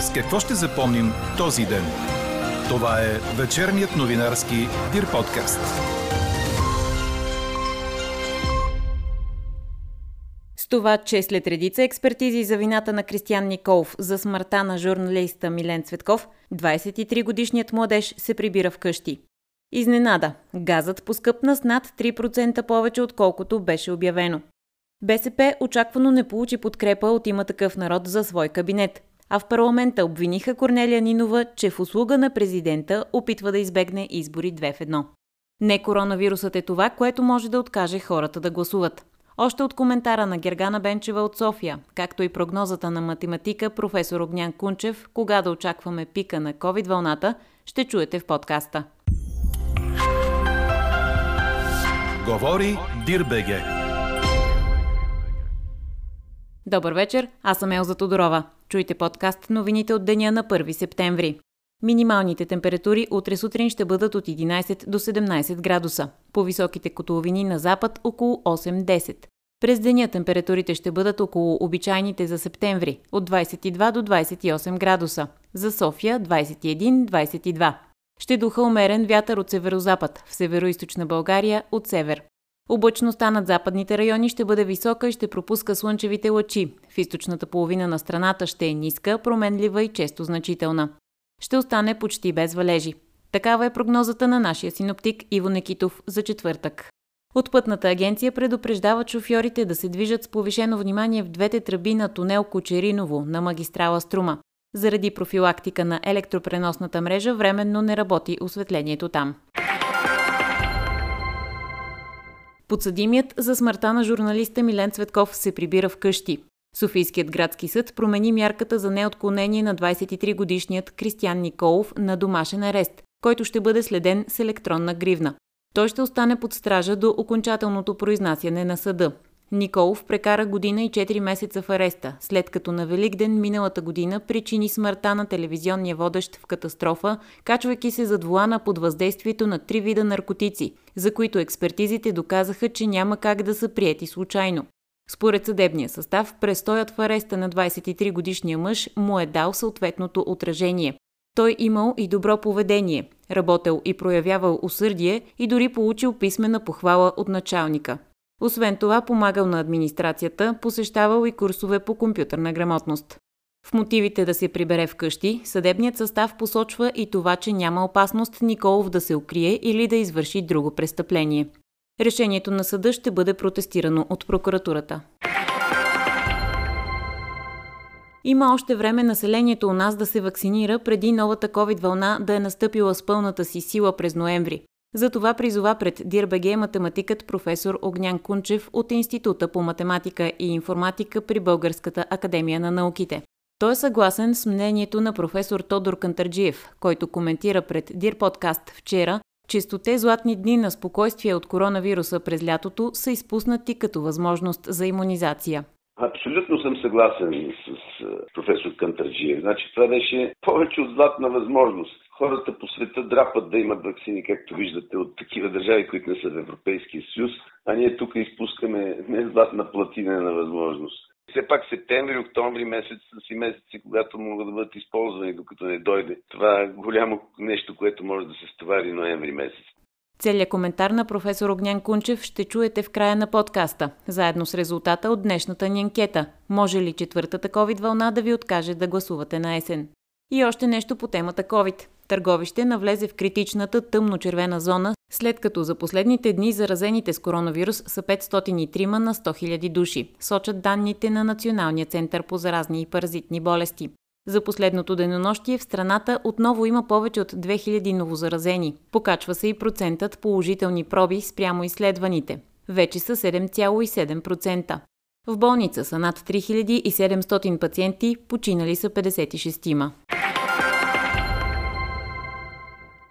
С какво ще запомним този ден? Това е вечерният новинарски Дир подкаст. С това, че след редица експертизи за вината на Кристиян Николов за смъртта на журналиста Милен Цветков, 23-годишният младеж се прибира вкъщи. Изненада. Газът поскъпна с над 3% повече, отколкото беше обявено. БСП очаквано не получи подкрепа от има такъв народ за свой кабинет, а в парламента обвиниха Корнелия Нинова, че в услуга на президента опитва да избегне избори 2 в 1. Не коронавирусът е това, което може да откаже хората да гласуват. Още от коментара на Гергана Бенчева от София, както и прогнозата на математика професор Огнян Кунчев, кога да очакваме пика на COVID-вълната, ще чуете в подкаста. Говори Дирбеге. Добър вечер, аз съм Елза Тодорова. Чуйте подкаст новините от деня на 1 септември. Минималните температури утре сутрин ще бъдат от 11 до 17 градуса. По високите котловини на запад около 8-10. През деня температурите ще бъдат около обичайните за септември от 22 до 28 градуса. За София 21-22. Ще духа умерен вятър от северозапад, в североизточна България от север. Облачността над западните райони ще бъде висока и ще пропуска слънчевите лъчи. В източната половина на страната ще е ниска, променлива и често значителна. Ще остане почти без валежи. Такава е прогнозата на нашия синоптик Иво Некитов за четвъртък. От пътната агенция предупреждават шофьорите да се движат с повишено внимание в двете тръби на тунел Кочериново на магистрала Струма. Заради профилактика на електропреносната мрежа временно не работи осветлението там. Подсъдимият за смъртта на журналиста Милен Цветков се прибира в къщи. Софийският градски съд промени мярката за неотклонение на 23-годишният Кристиян Николов на домашен арест, който ще бъде следен с електронна гривна. Той ще остане под стража до окончателното произнасяне на съда. Николов прекара година и 4 месеца в ареста, след като на Великден миналата година причини смъртта на телевизионния водещ в катастрофа, качвайки се зад вулана под въздействието на три вида наркотици, за които експертизите доказаха, че няма как да са приети случайно. Според съдебния състав, престоят в ареста на 23-годишния мъж му е дал съответното отражение. Той имал и добро поведение, работел и проявявал усърдие и дори получил писмена похвала от началника. Освен това, помагал на администрацията, посещавал и курсове по компютърна грамотност. В мотивите да се прибере вкъщи, съдебният състав посочва и това, че няма опасност Николов да се укрие или да извърши друго престъпление. Решението на съда ще бъде протестирано от прокуратурата. Има още време населението у нас да се вакцинира преди новата COVID вълна да е настъпила с пълната си сила през ноември. Затова призова пред Дирбеге математикът професор Огнян Кунчев от Института по математика и информатика при Българската академия на науките. Той е съгласен с мнението на професор Тодор Кантарджиев, който коментира пред Дир подкаст вчера, че стоте златни дни на спокойствие от коронавируса през лятото са изпуснати като възможност за иммунизация. Абсолютно съм съгласен с професор Кантарджиев. Значи това беше повече от златна възможност. Хората по света драпат да имат вакцини, както виждате, от такива държави, които не са в Европейския съюз, а ние тук изпускаме не златна платина на възможност. Все пак септември, октомври месец са си месеци, когато могат да бъдат използвани, докато не дойде. Това е голямо нещо, което може да се стовари ноември месец. Целият коментар на професор Огнян Кунчев ще чуете в края на подкаста, заедно с резултата от днешната ни анкета. Може ли четвъртата COVID вълна да ви откаже да гласувате на есен? И още нещо по темата COVID. Търговище навлезе в критичната тъмно-червена зона, след като за последните дни заразените с коронавирус са 503 на 100 000 души, сочат данните на Националния център по заразни и паразитни болести. За последното денонощие в страната отново има повече от 2000 новозаразени. Покачва се и процентът положителни проби спрямо изследваните. Вече са 7,7%. В болница са над 3700 пациенти, починали са 56-ма.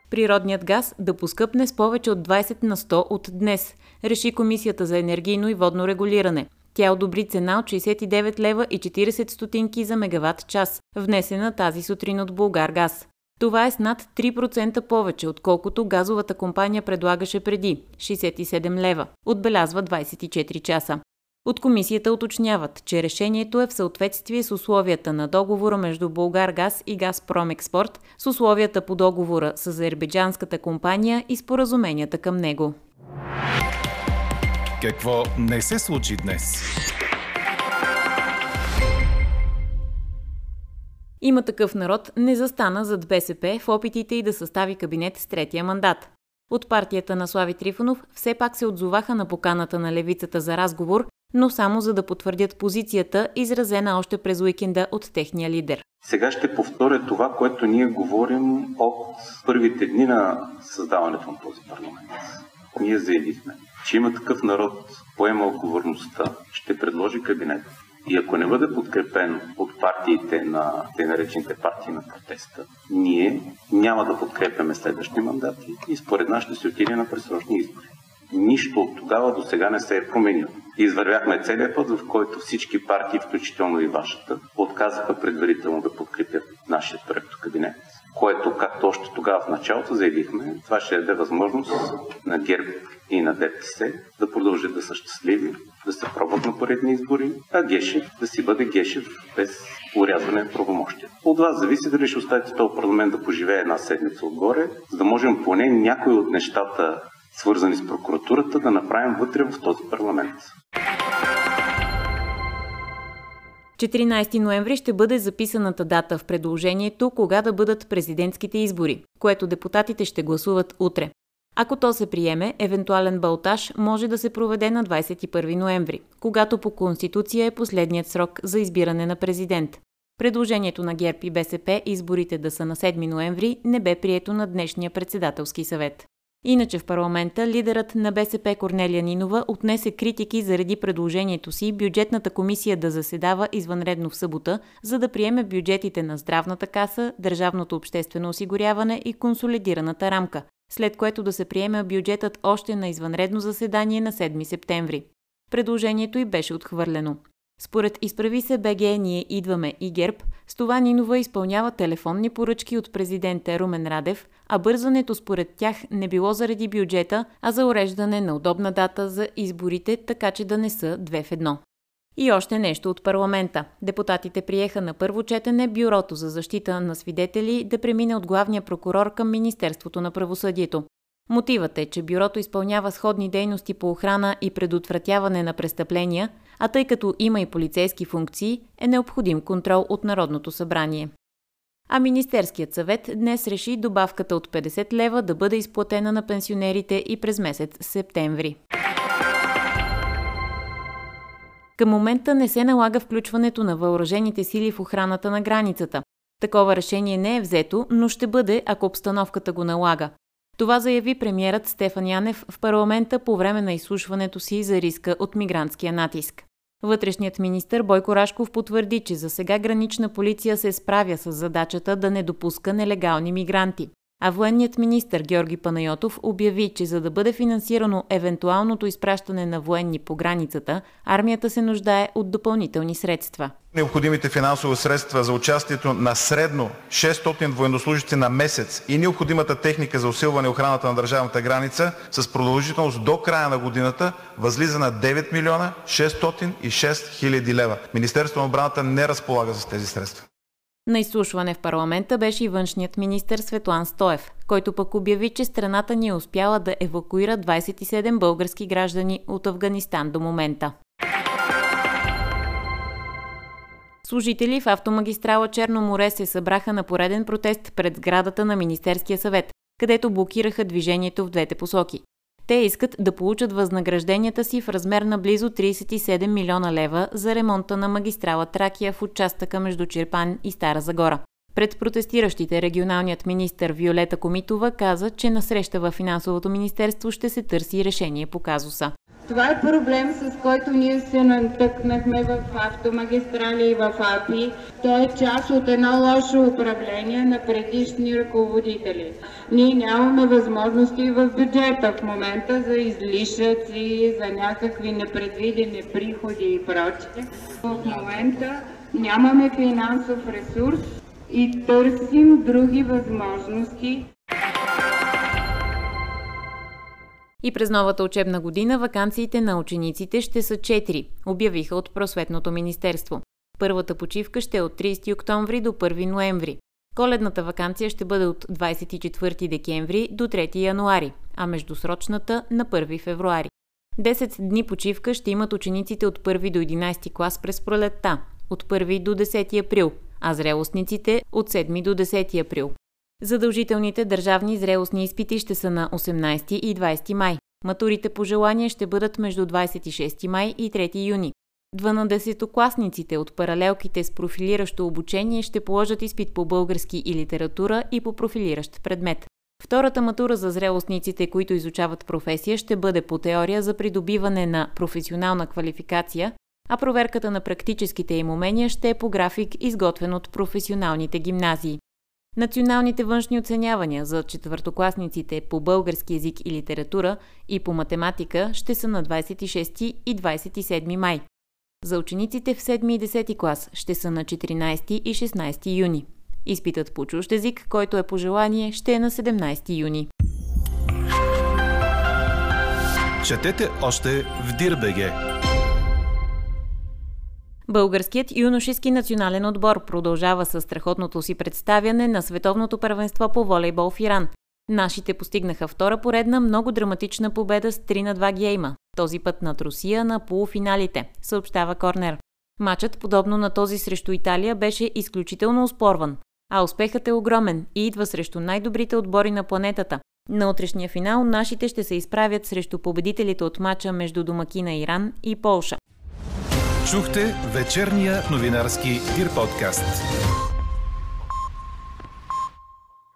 Природният газ да поскъпне с повече от 20 на 100 от днес, реши Комисията за енергийно и водно регулиране – тя одобри цена от 69 лева и 40 стотинки за мегаватт час, внесена тази сутрин от Булгар Газ. Това е с над 3% повече, отколкото газовата компания предлагаше преди – 67 лева, отбелязва 24 часа. От комисията уточняват, че решението е в съответствие с условията на договора между Българ Газ и Газпром Експорт, с условията по договора с азербайджанската компания и споразуменията към него. Какво не се случи днес? Има такъв народ не застана зад БСП в опитите и да състави кабинет с третия мандат. От партията на Слави Трифонов все пак се отзоваха на поканата на левицата за разговор, но само за да потвърдят позицията, изразена още през уикенда от техния лидер. Сега ще повторя това, което ние говорим от първите дни на създаването на този парламент. Ние заявихме, че има такъв народ, поема отговорността, ще предложи кабинет. И ако не бъде подкрепен от партиите на те наречените партии на протеста, ние няма да подкрепяме следващи мандати и според нас ще се отиде на пресрочни избори. Нищо от тогава до сега не се е променило. Извървяхме целият път, в който всички партии, включително и вашата, отказаха предварително да подкрепят нашия проект кабинет което, както още тогава в началото заявихме, това ще даде възможност на ГЕРБ и на ДПС да продължат да са щастливи, да се пробват на поредни избори, а Гешев да си бъде Гешев без урязване на правомощия. От вас зависи дали ще оставите този парламент да поживее една седмица отгоре, за да можем поне някои от нещата, свързани с прокуратурата, да направим вътре в този парламент. 14 ноември ще бъде записаната дата в предложението кога да бъдат президентските избори, което депутатите ще гласуват утре. Ако то се приеме, евентуален балтаж може да се проведе на 21 ноември, когато по Конституция е последният срок за избиране на президент. Предложението на ГЕРБ и БСП изборите да са на 7 ноември не бе прието на днешния председателски съвет. Иначе в парламента лидерът на БСП Корнелия Нинова отнесе критики заради предложението си бюджетната комисия да заседава извънредно в събота, за да приеме бюджетите на здравната каса, държавното обществено осигуряване и консолидираната рамка, след което да се приеме бюджетът още на извънредно заседание на 7 септември. Предложението й беше отхвърлено. Според Изправи се БГ Ние идваме и ГЕРБ, с това Нинова изпълнява телефонни поръчки от президента Румен Радев, а бързането според тях не било заради бюджета, а за уреждане на удобна дата за изборите, така че да не са две в едно. И още нещо от парламента. Депутатите приеха на първо четене Бюрото за защита на свидетели да премине от главния прокурор към Министерството на правосъдието. Мотивът е, че бюрото изпълнява сходни дейности по охрана и предотвратяване на престъпления, а тъй като има и полицейски функции, е необходим контрол от Народното събрание. А Министерският съвет днес реши добавката от 50 лева да бъде изплатена на пенсионерите и през месец септември. Към момента не се налага включването на въоръжените сили в охраната на границата. Такова решение не е взето, но ще бъде, ако обстановката го налага. Това заяви премиерът Стефан Янев в парламента по време на изслушването си за риска от мигрантския натиск. Вътрешният министр Бойко Рашков потвърди, че за сега гранична полиция се справя с задачата да не допуска нелегални мигранти. А военният министр Георги Панайотов обяви, че за да бъде финансирано евентуалното изпращане на военни по границата, армията се нуждае от допълнителни средства. Необходимите финансови средства за участието на средно 600 военнослужащи на месец и необходимата техника за усилване охраната на държавната граница с продължителност до края на годината възлиза на 9 милиона 606 хиляди лева. Министерството на отбраната не разполага с тези средства. На изслушване в парламента беше и външният министр Светлан Стоев, който пък обяви, че страната ни е успяла да евакуира 27 български граждани от Афганистан до момента. Служители в автомагистрала Черно море се събраха на пореден протест пред сградата на Министерския съвет, където блокираха движението в двете посоки. Те искат да получат възнагражденията си в размер на близо 37 милиона лева за ремонта на магистрала Тракия в участъка между Черпан и Стара Загора. Пред протестиращите регионалният министр Виолета Комитова каза, че на среща в финансовото министерство ще се търси решение по казуса. Това е проблем, с който ние се натъкнахме в автомагистрали и в АПИ. Той е част от едно лошо управление на предишни ръководители. Ние нямаме възможности в бюджета в момента за излишъци, за някакви непредвидени приходи и прочее. В момента нямаме финансов ресурс и търсим други възможности. И през новата учебна година вакансиите на учениците ще са 4, обявиха от Просветното министерство. Първата почивка ще е от 30 октомври до 1 ноември. Коледната вакансия ще бъде от 24 декември до 3 януари, а междусрочната на 1 февруари. 10 дни почивка ще имат учениците от 1 до 11 клас през пролетта, от 1 до 10 април, а зрелостниците от 7 до 10 април. Задължителните държавни зрелостни изпити ще са на 18 и 20 май. Матурите по желание ще бъдат между 26 май и 3 юни. 12-класниците от паралелките с профилиращо обучение ще положат изпит по български и литература и по профилиращ предмет. Втората матура за зрелостниците, които изучават професия, ще бъде по теория за придобиване на професионална квалификация, а проверката на практическите им умения ще е по график, изготвен от професионалните гимназии. Националните външни оценявания за четвъртокласниците по български язик и литература и по математика ще са на 26 и 27 май. За учениците в 7 и 10 клас ще са на 14 и 16 юни. Изпитът по чужд език, който е по желание, ще е на 17 юни. Четете още в Дирбеге. Българският юношески национален отбор продължава със страхотното си представяне на световното първенство по волейбол в Иран. Нашите постигнаха втора поредна много драматична победа с 3 на 2 гейма, този път над Русия на полуфиналите, съобщава Корнер. Матчът, подобно на този срещу Италия, беше изключително успорван. А успехът е огромен и идва срещу най-добрите отбори на планетата. На утрешния финал нашите ще се изправят срещу победителите от матча между домакина Иран и Полша. Чухте вечерния новинарски Дир подкаст.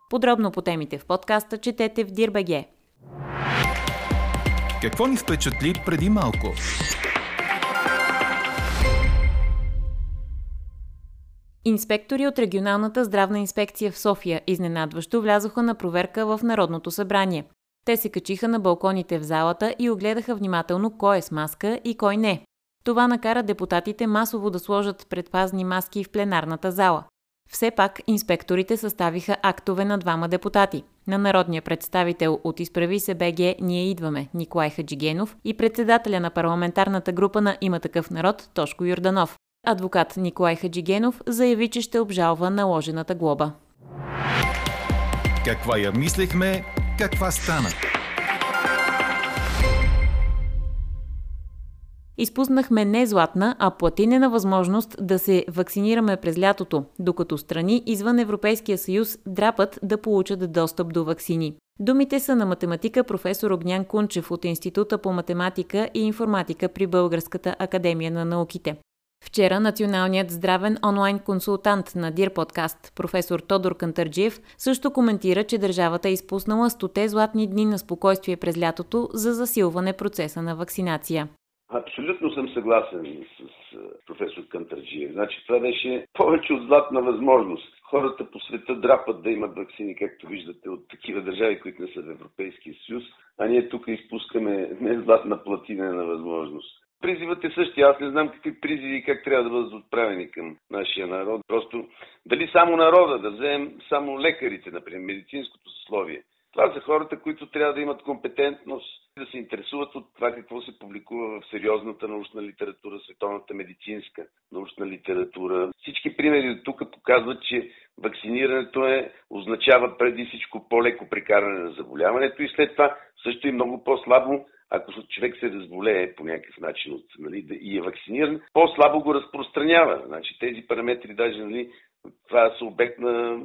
Подробно по темите в подкаста четете в Дирбеге. Какво ни впечатли преди малко? Инспектори от регионалната здравна инспекция в София изненадващо влязоха на проверка в Народното събрание. Те се качиха на балконите в залата и огледаха внимателно кой е с маска и кой не. Това накара депутатите масово да сложат предпазни маски в пленарната зала. Все пак инспекторите съставиха актове на двама депутати. На народния представител от Изправи се БГ Ние идваме Николай Хаджигенов и председателя на парламентарната група на Има такъв народ Тошко Юрданов. Адвокат Николай Хаджигенов заяви, че ще обжалва наложената глоба. Каква я мислехме, каква стана? Изпуснахме не златна, а платинена възможност да се вакцинираме през лятото, докато страни извън Европейския съюз драпат да получат достъп до вакцини. Думите са на математика професор Огнян Кунчев от Института по математика и информатика при Българската академия на науките. Вчера националният здравен онлайн консултант на Дир подкаст, професор Тодор Кантарджиев, също коментира, че държавата е изпуснала стоте златни дни на спокойствие през лятото за засилване процеса на вакцинация. Абсолютно съм съгласен с професор Кантарджиев. Значи това беше повече от златна възможност. Хората по света драпат да имат вакцини, както виждате, от такива държави, които не са в Европейския съюз, а ние тук изпускаме не златна платина на възможност. Призивът е същия. Аз не знам какви призиви как трябва да бъдат отправени към нашия народ. Просто дали само народа, да вземем само лекарите, например, медицинското съсловие. Това са хората, които трябва да имат компетентност, да се интересуват от това какво се публикува в сериозната научна литература, световната медицинска научна литература. Всички примери от тук показват, че вакцинирането е, означава преди всичко по-леко прекаране на заболяването и след това също и много по-слабо ако човек се разболее по някакъв начин от, нали, и е вакциниран, по-слабо го разпространява. Значи, тези параметри даже нали, това са обект на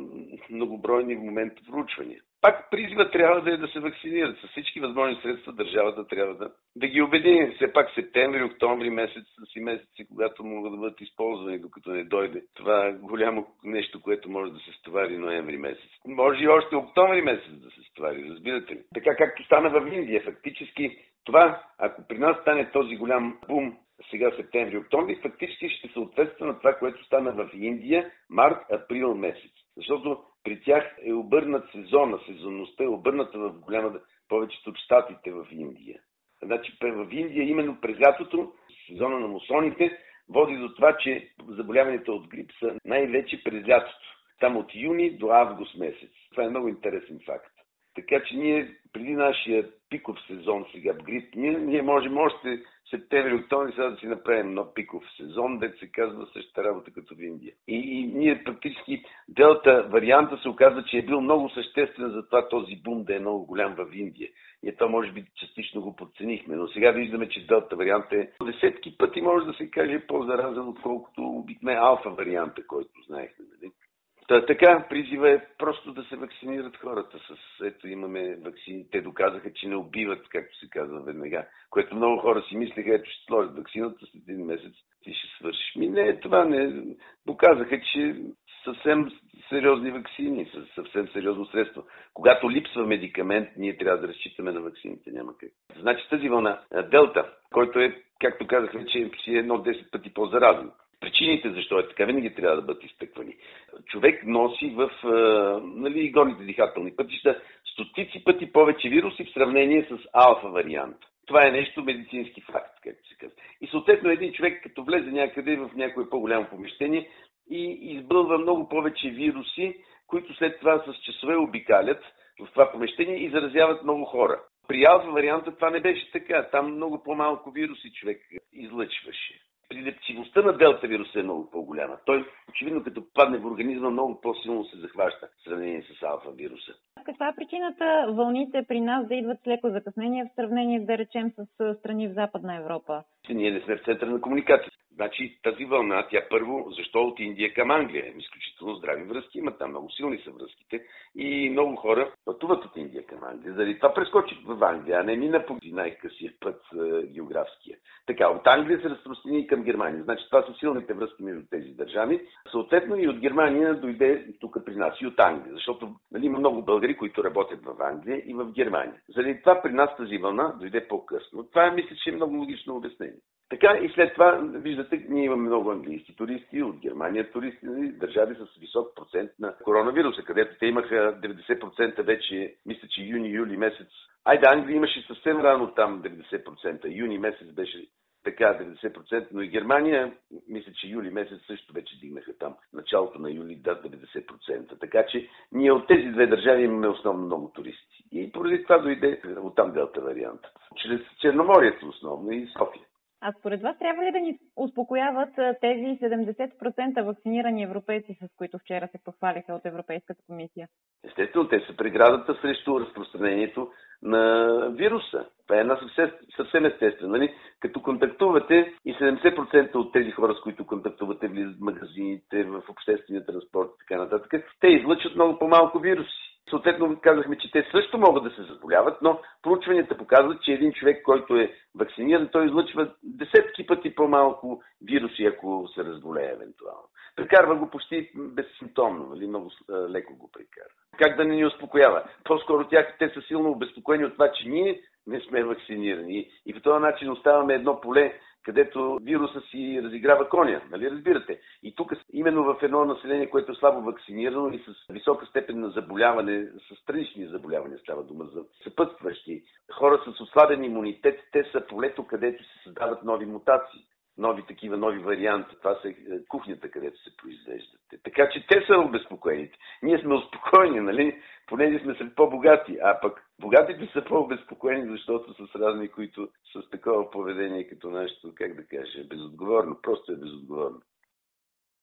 многобройни в момента проучвания. Пак призива трябва да е да се вакцинират. С всички възможни средства държавата трябва да, да ги обедини. Все пак септември, октомври месец са си месеци, когато могат да бъдат използвани, докато не дойде. Това е голямо нещо, което може да се стовари ноември месец. Може и още октомври месец да се стовари, разбирате ли? Така както стана в Индия. Фактически това, ако при нас стане този голям бум сега септември-октомври, фактически ще съответства на това, което стана в Индия март-април месец. Защото при тях е обърнат сезона, сезонността е обърната в голяма повечето от щатите в Индия. Значи в Индия именно през лятото, сезона на мусоните, води до това, че заболяванията от грип са най-вече през лятото. Там от юни до август месец. Това е много интересен факт. Така че ние преди нашия пиков сезон сега грип, ние, ние можем още септември, октомври сега да си направим но пиков сезон, дет се казва същата работа като в Индия. И, и ние практически делта варианта се оказва, че е бил много съществен за това този бум да е много голям в Индия. И това може би частично го подценихме, но сега виждаме, че делта вариант е десетки пъти може да се каже по-заразен, отколкото обикне алфа варианта, който знаехме. Нали? Та, така, призива е просто да се вакцинират хората. С, ето имаме вакцини. Те доказаха, че не убиват, както се казва веднага. Което много хора си мислеха, ето ще сложат вакцината след един месец ти ще свършиш. Ми не, това не. Доказаха, че съвсем сериозни вакцини, съвсем сериозно средство. Когато липсва медикамент, ние трябва да разчитаме на вакцините. Няма как. Значи тази вълна, Делта, който е, както казах вече, си е едно 10 пъти по-заразен. Причините защо е така винаги трябва да бъдат изтъквани. Човек носи в нали, горните дихателни пътища стотици пъти повече вируси в сравнение с алфа вариант. Това е нещо медицински факт, както се казва. И съответно един човек, като влезе някъде в някое по-голямо помещение и избълва много повече вируси, които след това с часове обикалят в това помещение и заразяват много хора. При алфа варианта това не беше така. Там много по-малко вируси човек излъчваше прилепчивостта на делта вируса е много по-голяма. Той, очевидно, като падне в организма, много по-силно се захваща в сравнение с алфа вируса. Каква е причината вълните при нас да идват с леко закъснение в сравнение, да речем, с страни в Западна Европа? Ние не сме в центъра на комуникация. Значи тази вълна, тя първо, защо от Индия към Англия? Изключително здрави връзки има там, много силни са връзките и много хора пътуват от Индия към Англия. Заради това прескочих в Англия, а не мина по най-късия път е, географския. Така, от Англия се разпространи към Германия. Значи това са силните връзки между тези държави. Съответно и от Германия дойде тук при нас и от Англия, защото нали, има много българи, които работят в Англия и в Германия. Заради това при нас тази вълна дойде по-късно. Това мисля, че е много логично обяснение. Така и след това, виждате, ние имаме много английски туристи, от Германия туристи, нали, държави с висок процент на коронавируса, където те имаха 90% вече, мисля, че юни-юли месец. Айде, Англия имаше съвсем рано там 90%. Юни месец беше така 90%, но и Германия, мисля, че юли месец също вече дигнаха там, началото на юли да 90%. Така че ние от тези две държави имаме основно много туристи. И поради това дойде оттам делта вариант. Чрез Черноморието основно и София. А според вас трябва ли да ни успокояват тези 70% вакцинирани европейци, с които вчера се похвалиха от Европейската комисия? Естествено, те са преградата срещу разпространението на вируса. Това е една съвсем, съвсем естествено. Нали? Като контактувате и 70% от тези хора, с които контактувате, влизат в магазините, в обществения транспорт и така нататък, те излъчат много по-малко вируси. Съответно, казахме, че те също могат да се заболяват, но проучванията показват, че един човек, който е вакциниран, той излъчва десетки пъти по-малко вируси, ако се разболее евентуално. Прекарва го почти безсимптомно, нали? много леко го прекарва. Как да не ни успокоява? По-скоро тях те са силно обезпокоени от това, че ние не сме вакцинирани. И по този начин оставаме едно поле, където вируса си разиграва коня, нали разбирате? И тук именно в едно население, което е слабо вакцинирано и с висока степен на заболяване, с странични заболявания става дума за съпътстващи, хора с ослабен имунитет, те са полето, където се създават нови мутации нови такива, нови варианти. Това са е, кухнята, където се произвеждат. Така че те са обезпокоените. Ние сме успокоени, нали? Понеже сме сред по-богати, а пък богатите са по-обезпокоени, защото са с разни, които с такова поведение като нашето, как да кажа, безотговорно. Просто е безотговорно.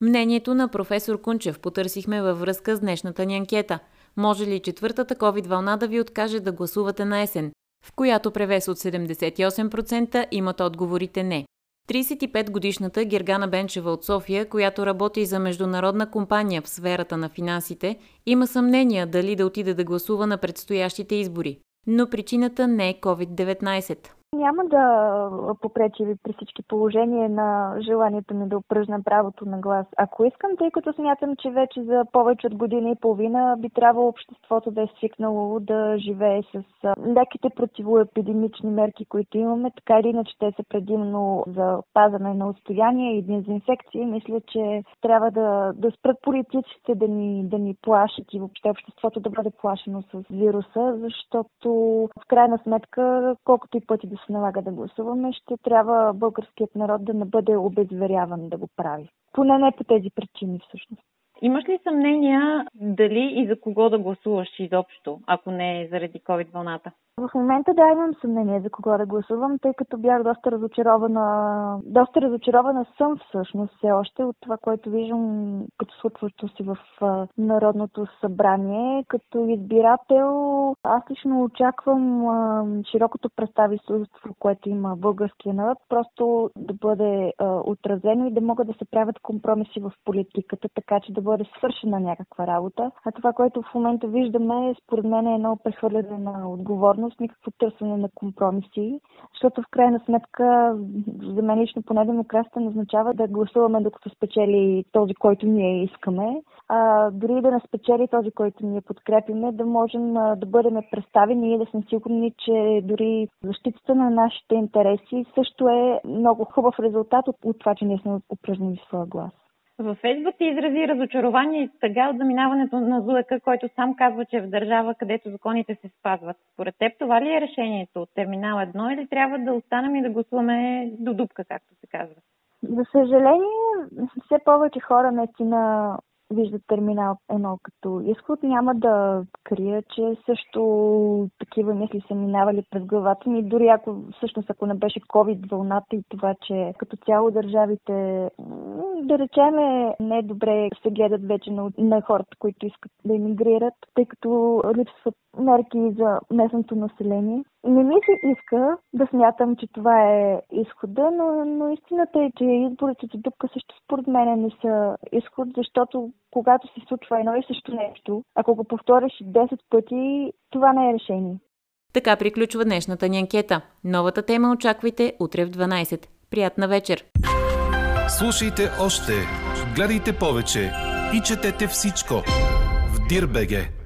Мнението на професор Кунчев потърсихме във връзка с днешната ни анкета. Може ли четвъртата COVID вълна да ви откаже да гласувате на есен? В която превес от 78% имат отговорите не. 35-годишната Гергана Бенчева от София, която работи за международна компания в сферата на финансите, има съмнения дали да отиде да гласува на предстоящите избори. Но причината не е COVID-19. Няма да попречи при всички положения на желанието ми да упражня правото на глас. Ако искам, тъй като смятам, че вече за повече от година и половина би трябвало обществото да е свикнало да живее с леките противоепидемични мерки, които имаме, така или иначе те са предимно за пазане на отстояние и дезинфекции. Мисля, че трябва да, да спрат политиците да ни, да ни плашат и въобще обществото да бъде плашено с вируса, защото в крайна сметка, колкото и пъти да се налага да гласуваме, ще трябва българският народ да не бъде обезверяван да го прави. Поне не по тези причини всъщност. Имаш ли съмнения дали и за кого да гласуваш изобщо, ако не е заради COVID-вълната? В момента да имам съмнение за кого да гласувам, тъй като бях доста разочарована. Доста разочарована съм всъщност все още от това, което виждам като случващо си в Народното събрание. Като избирател аз лично очаквам а, широкото представителство, което има българския народ, просто да бъде отразено и да могат да се правят компромиси в политиката, така че да бъде свършена някаква работа. А това, което в момента виждаме, според мен е едно прехвърляне на отговорност, никакво търсене на компромиси, защото в крайна сметка за мен лично поне демокрацията не означава да гласуваме докато спечели този, който ние искаме, а дори да не спечели този, който ние подкрепиме, да можем да бъдем представени и да сме сигурни, че дори защитата на нашите интереси също е много хубав резултат от това, че ние сме упражнили своя глас. Във Фейсбук ти изрази разочарование и тъга от заминаването на ЗУЕК, който сам казва, че е в държава, където законите се спазват. Според теб това ли е решението от терминал 1 или трябва да останем и да гласуваме до дупка, както се казва? За съжаление, все повече хора наистина виждат терминал едно като изход. Няма да крия, че също такива мисли са минавали през главата ми. Дори ако всъщност ако не беше COVID вълната и това, че като цяло държавите, да речеме, не е добре се гледат вече на, на хората, които искат да иммигрират, тъй като липсват мерки за местното население. Не ми се иска да смятам, че това е изхода, но, но истината е, че изборите за дупка също според мен не са изход, защото когато се случва едно и също нещо, ако го повториш 10 пъти, това не е решение. Така приключва днешната ни анкета. Новата тема очаквайте утре в 12. Приятна вечер! Слушайте още, гледайте повече и четете всичко в Дирбеге.